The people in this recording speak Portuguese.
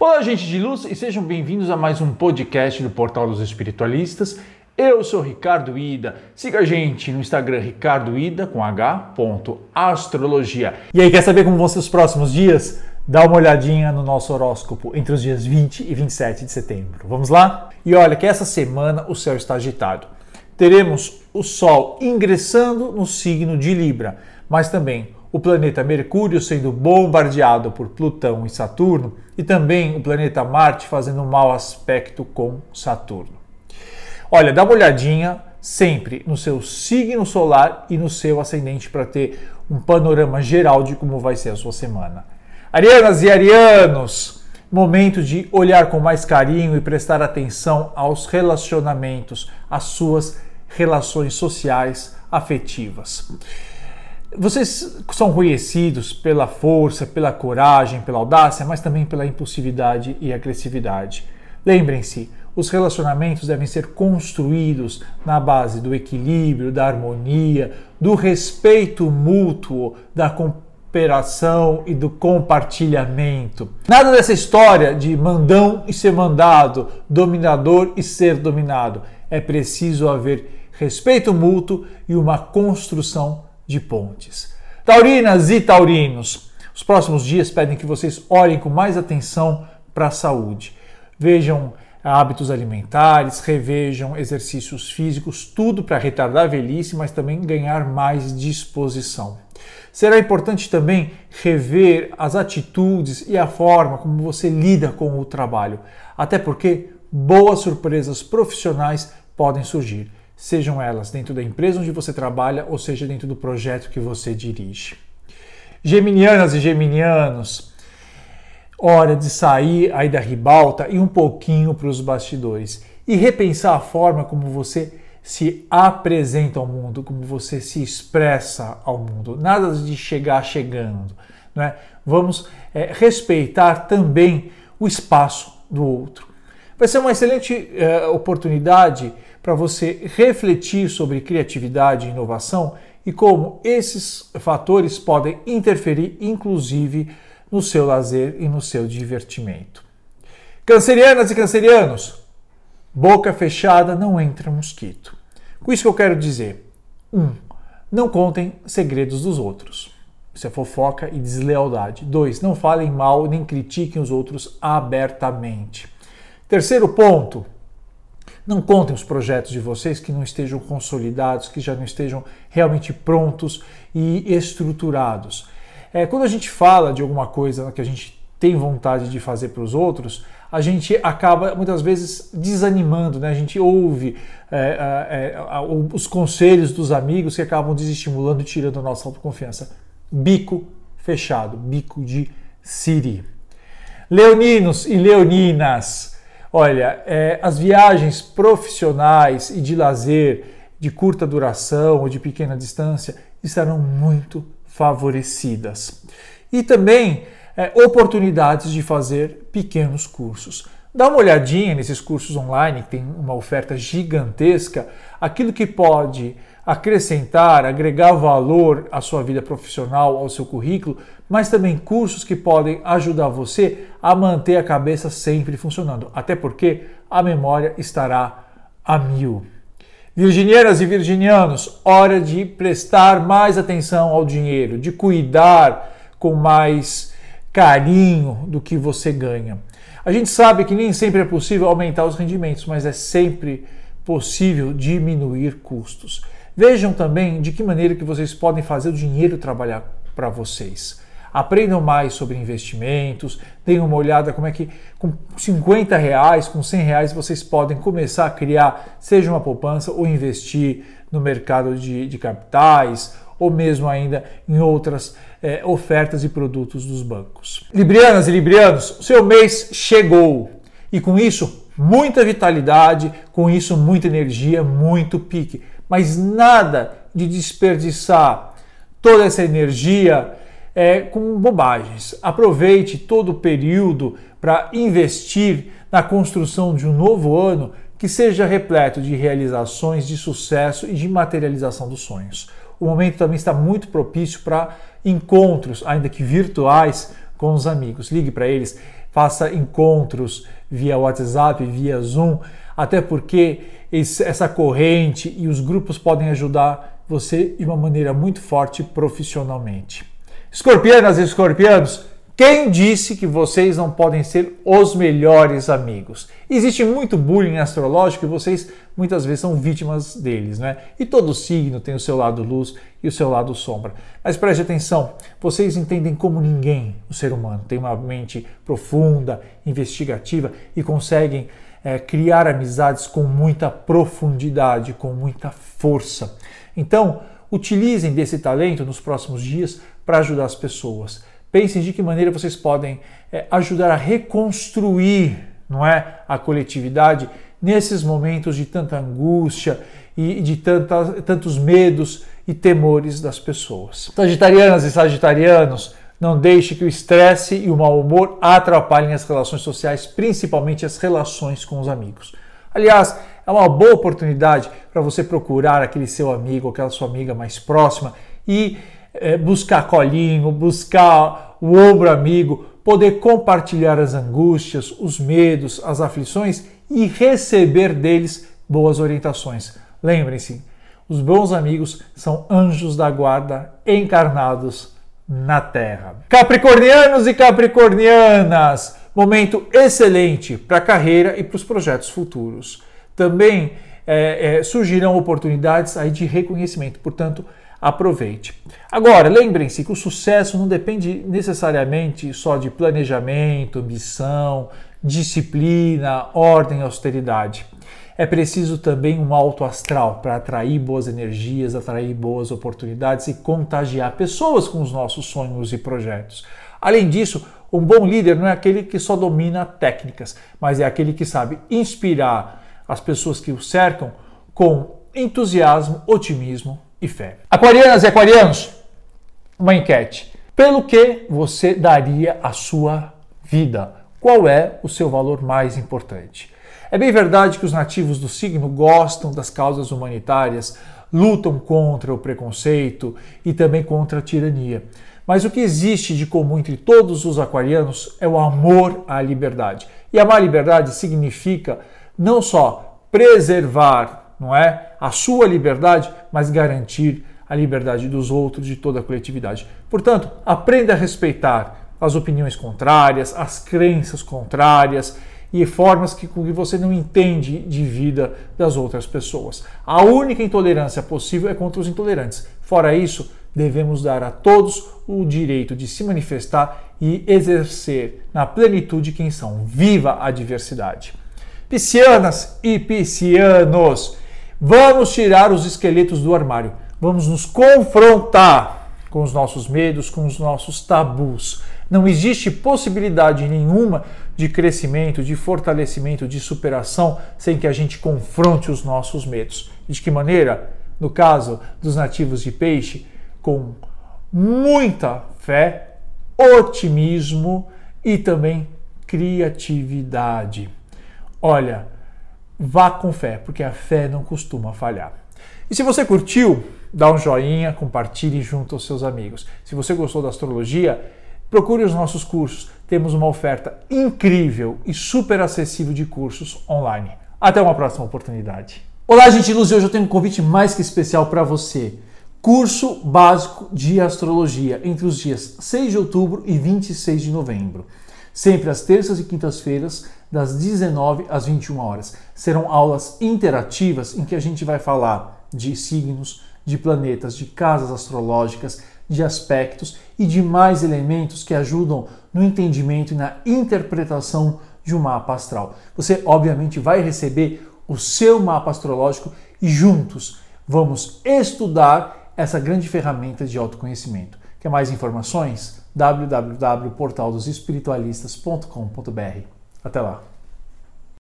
Olá, gente de luz, e sejam bem-vindos a mais um podcast do Portal dos Espiritualistas. Eu sou Ricardo Ida. Siga a gente no Instagram Ricardo Ida com H. Astrologia. E aí, quer saber como vão ser os próximos dias? Dá uma olhadinha no nosso horóscopo entre os dias 20 e 27 de setembro. Vamos lá? E olha que essa semana o céu está agitado. Teremos o Sol ingressando no signo de Libra, mas também o planeta Mercúrio sendo bombardeado por Plutão e Saturno, e também o planeta Marte fazendo um mau aspecto com Saturno. Olha, dá uma olhadinha sempre no seu signo solar e no seu ascendente para ter um panorama geral de como vai ser a sua semana. Arianas e arianos, momento de olhar com mais carinho e prestar atenção aos relacionamentos, às suas relações sociais, afetivas. Vocês são conhecidos pela força, pela coragem, pela audácia, mas também pela impulsividade e agressividade. Lembrem-se, os relacionamentos devem ser construídos na base do equilíbrio, da harmonia, do respeito mútuo, da cooperação e do compartilhamento. Nada dessa história de mandão e ser mandado, dominador e ser dominado. É preciso haver respeito mútuo e uma construção de pontes. Taurinas e taurinos, os próximos dias pedem que vocês olhem com mais atenção para a saúde. Vejam hábitos alimentares, revejam exercícios físicos, tudo para retardar a velhice, mas também ganhar mais disposição. Será importante também rever as atitudes e a forma como você lida com o trabalho, até porque boas surpresas profissionais podem surgir sejam elas dentro da empresa onde você trabalha ou seja dentro do projeto que você dirige. Geminianas e geminianos, hora de sair aí da ribalta e um pouquinho para os bastidores e repensar a forma como você se apresenta ao mundo, como você se expressa ao mundo. Nada de chegar chegando. Né? Vamos é, respeitar também o espaço do outro. Vai ser uma excelente é, oportunidade para você refletir sobre criatividade e inovação e como esses fatores podem interferir, inclusive, no seu lazer e no seu divertimento. Cancerianas e cancerianos, boca fechada não entra mosquito. Com isso que eu quero dizer: 1. Um, não contem segredos dos outros. Isso é fofoca e deslealdade. 2. Não falem mal nem critiquem os outros abertamente. Terceiro ponto, não contem os projetos de vocês que não estejam consolidados, que já não estejam realmente prontos e estruturados. É, quando a gente fala de alguma coisa que a gente tem vontade de fazer para os outros, a gente acaba muitas vezes desanimando, né? a gente ouve é, é, é os conselhos dos amigos que acabam desestimulando e tirando a nossa autoconfiança. Bico fechado, bico de Siri. Leoninos e leoninas, Olha, é, as viagens profissionais e de lazer de curta duração ou de pequena distância estarão muito favorecidas. E também é, oportunidades de fazer pequenos cursos. Dá uma olhadinha nesses cursos online, que tem uma oferta gigantesca, aquilo que pode acrescentar, agregar valor à sua vida profissional, ao seu currículo, mas também cursos que podem ajudar você a manter a cabeça sempre funcionando, até porque a memória estará a mil. Virginianas e virginianos, hora de prestar mais atenção ao dinheiro, de cuidar com mais carinho do que você ganha. A gente sabe que nem sempre é possível aumentar os rendimentos, mas é sempre possível diminuir custos. Vejam também de que maneira que vocês podem fazer o dinheiro trabalhar para vocês. Aprendam mais sobre investimentos, deem uma olhada como é que com 50 reais, com 100 reais vocês podem começar a criar, seja uma poupança ou investir no mercado de, de capitais ou mesmo ainda em outras é, ofertas e produtos dos bancos. Librianas e librianos, seu mês chegou e com isso muita vitalidade, com isso muita energia, muito pique mas nada de desperdiçar toda essa energia é, com bobagens. Aproveite todo o período para investir na construção de um novo ano que seja repleto de realizações, de sucesso e de materialização dos sonhos. O momento também está muito propício para encontros, ainda que virtuais, com os amigos. Ligue para eles, faça encontros via WhatsApp, via Zoom, até porque essa corrente e os grupos podem ajudar você de uma maneira muito forte profissionalmente. Escorpianas e escorpianos, quem disse que vocês não podem ser os melhores amigos? Existe muito bullying astrológico e vocês muitas vezes são vítimas deles, né? E todo signo tem o seu lado luz e o seu lado sombra. Mas preste atenção, vocês entendem como ninguém o ser humano tem uma mente profunda, investigativa e conseguem é, criar amizades com muita profundidade, com muita força. Então, utilizem desse talento nos próximos dias para ajudar as pessoas. Pensem de que maneira vocês podem é, ajudar a reconstruir não é, a coletividade nesses momentos de tanta angústia e de tanta, tantos medos e temores das pessoas. Sagitarianas e sagitarianos, não deixe que o estresse e o mau humor atrapalhem as relações sociais, principalmente as relações com os amigos. Aliás, é uma boa oportunidade para você procurar aquele seu amigo, aquela sua amiga mais próxima e é, buscar colinho, buscar o ombro amigo, poder compartilhar as angústias, os medos, as aflições e receber deles boas orientações. Lembrem-se, os bons amigos são anjos da guarda encarnados na Terra. Capricornianos e capricornianas, momento excelente para a carreira e para os projetos futuros. Também é, é, surgirão oportunidades aí de reconhecimento, portanto, aproveite. Agora, lembrem-se que o sucesso não depende necessariamente só de planejamento, ambição, disciplina, ordem, austeridade. É preciso também um alto astral para atrair boas energias, atrair boas oportunidades e contagiar pessoas com os nossos sonhos e projetos. Além disso, um bom líder não é aquele que só domina técnicas, mas é aquele que sabe inspirar as pessoas que o cercam com entusiasmo, otimismo e fé. Aquarianas e aquarianos, uma enquete. Pelo que você daria a sua vida? Qual é o seu valor mais importante? É bem verdade que os nativos do signo gostam das causas humanitárias, lutam contra o preconceito e também contra a tirania. Mas o que existe de comum entre todos os aquarianos é o amor à liberdade. E amar a liberdade significa não só preservar, não é, a sua liberdade, mas garantir a liberdade dos outros, de toda a coletividade. Portanto, aprenda a respeitar as opiniões contrárias, as crenças contrárias e formas que, que você não entende de vida das outras pessoas. A única intolerância possível é contra os intolerantes. Fora isso, devemos dar a todos o direito de se manifestar e exercer na plenitude quem são. Viva a diversidade! Piscianas e piscianos, vamos tirar os esqueletos do armário vamos nos confrontar com os nossos medos, com os nossos tabus. Não existe possibilidade nenhuma de crescimento, de fortalecimento, de superação sem que a gente confronte os nossos medos. de que maneira? No caso dos nativos de peixe, com muita fé, otimismo e também criatividade. Olha, vá com fé, porque a fé não costuma falhar. E se você curtiu, dá um joinha, compartilhe junto aos seus amigos. Se você gostou da astrologia, procure os nossos cursos. Temos uma oferta incrível e super acessível de cursos online. Até uma próxima oportunidade. Olá, gente luz, hoje eu tenho um convite mais que especial para você. Curso básico de astrologia entre os dias 6 de outubro e 26 de novembro. Sempre às terças e quintas-feiras, das 19 às 21 horas. Serão aulas interativas em que a gente vai falar de signos, de planetas, de casas astrológicas, de aspectos e de mais elementos que ajudam no entendimento e na interpretação de um mapa astral. Você, obviamente, vai receber o seu mapa astrológico e juntos vamos estudar essa grande ferramenta de autoconhecimento. Quer mais informações? www.portaldosespiritualistas.com.br. Até lá!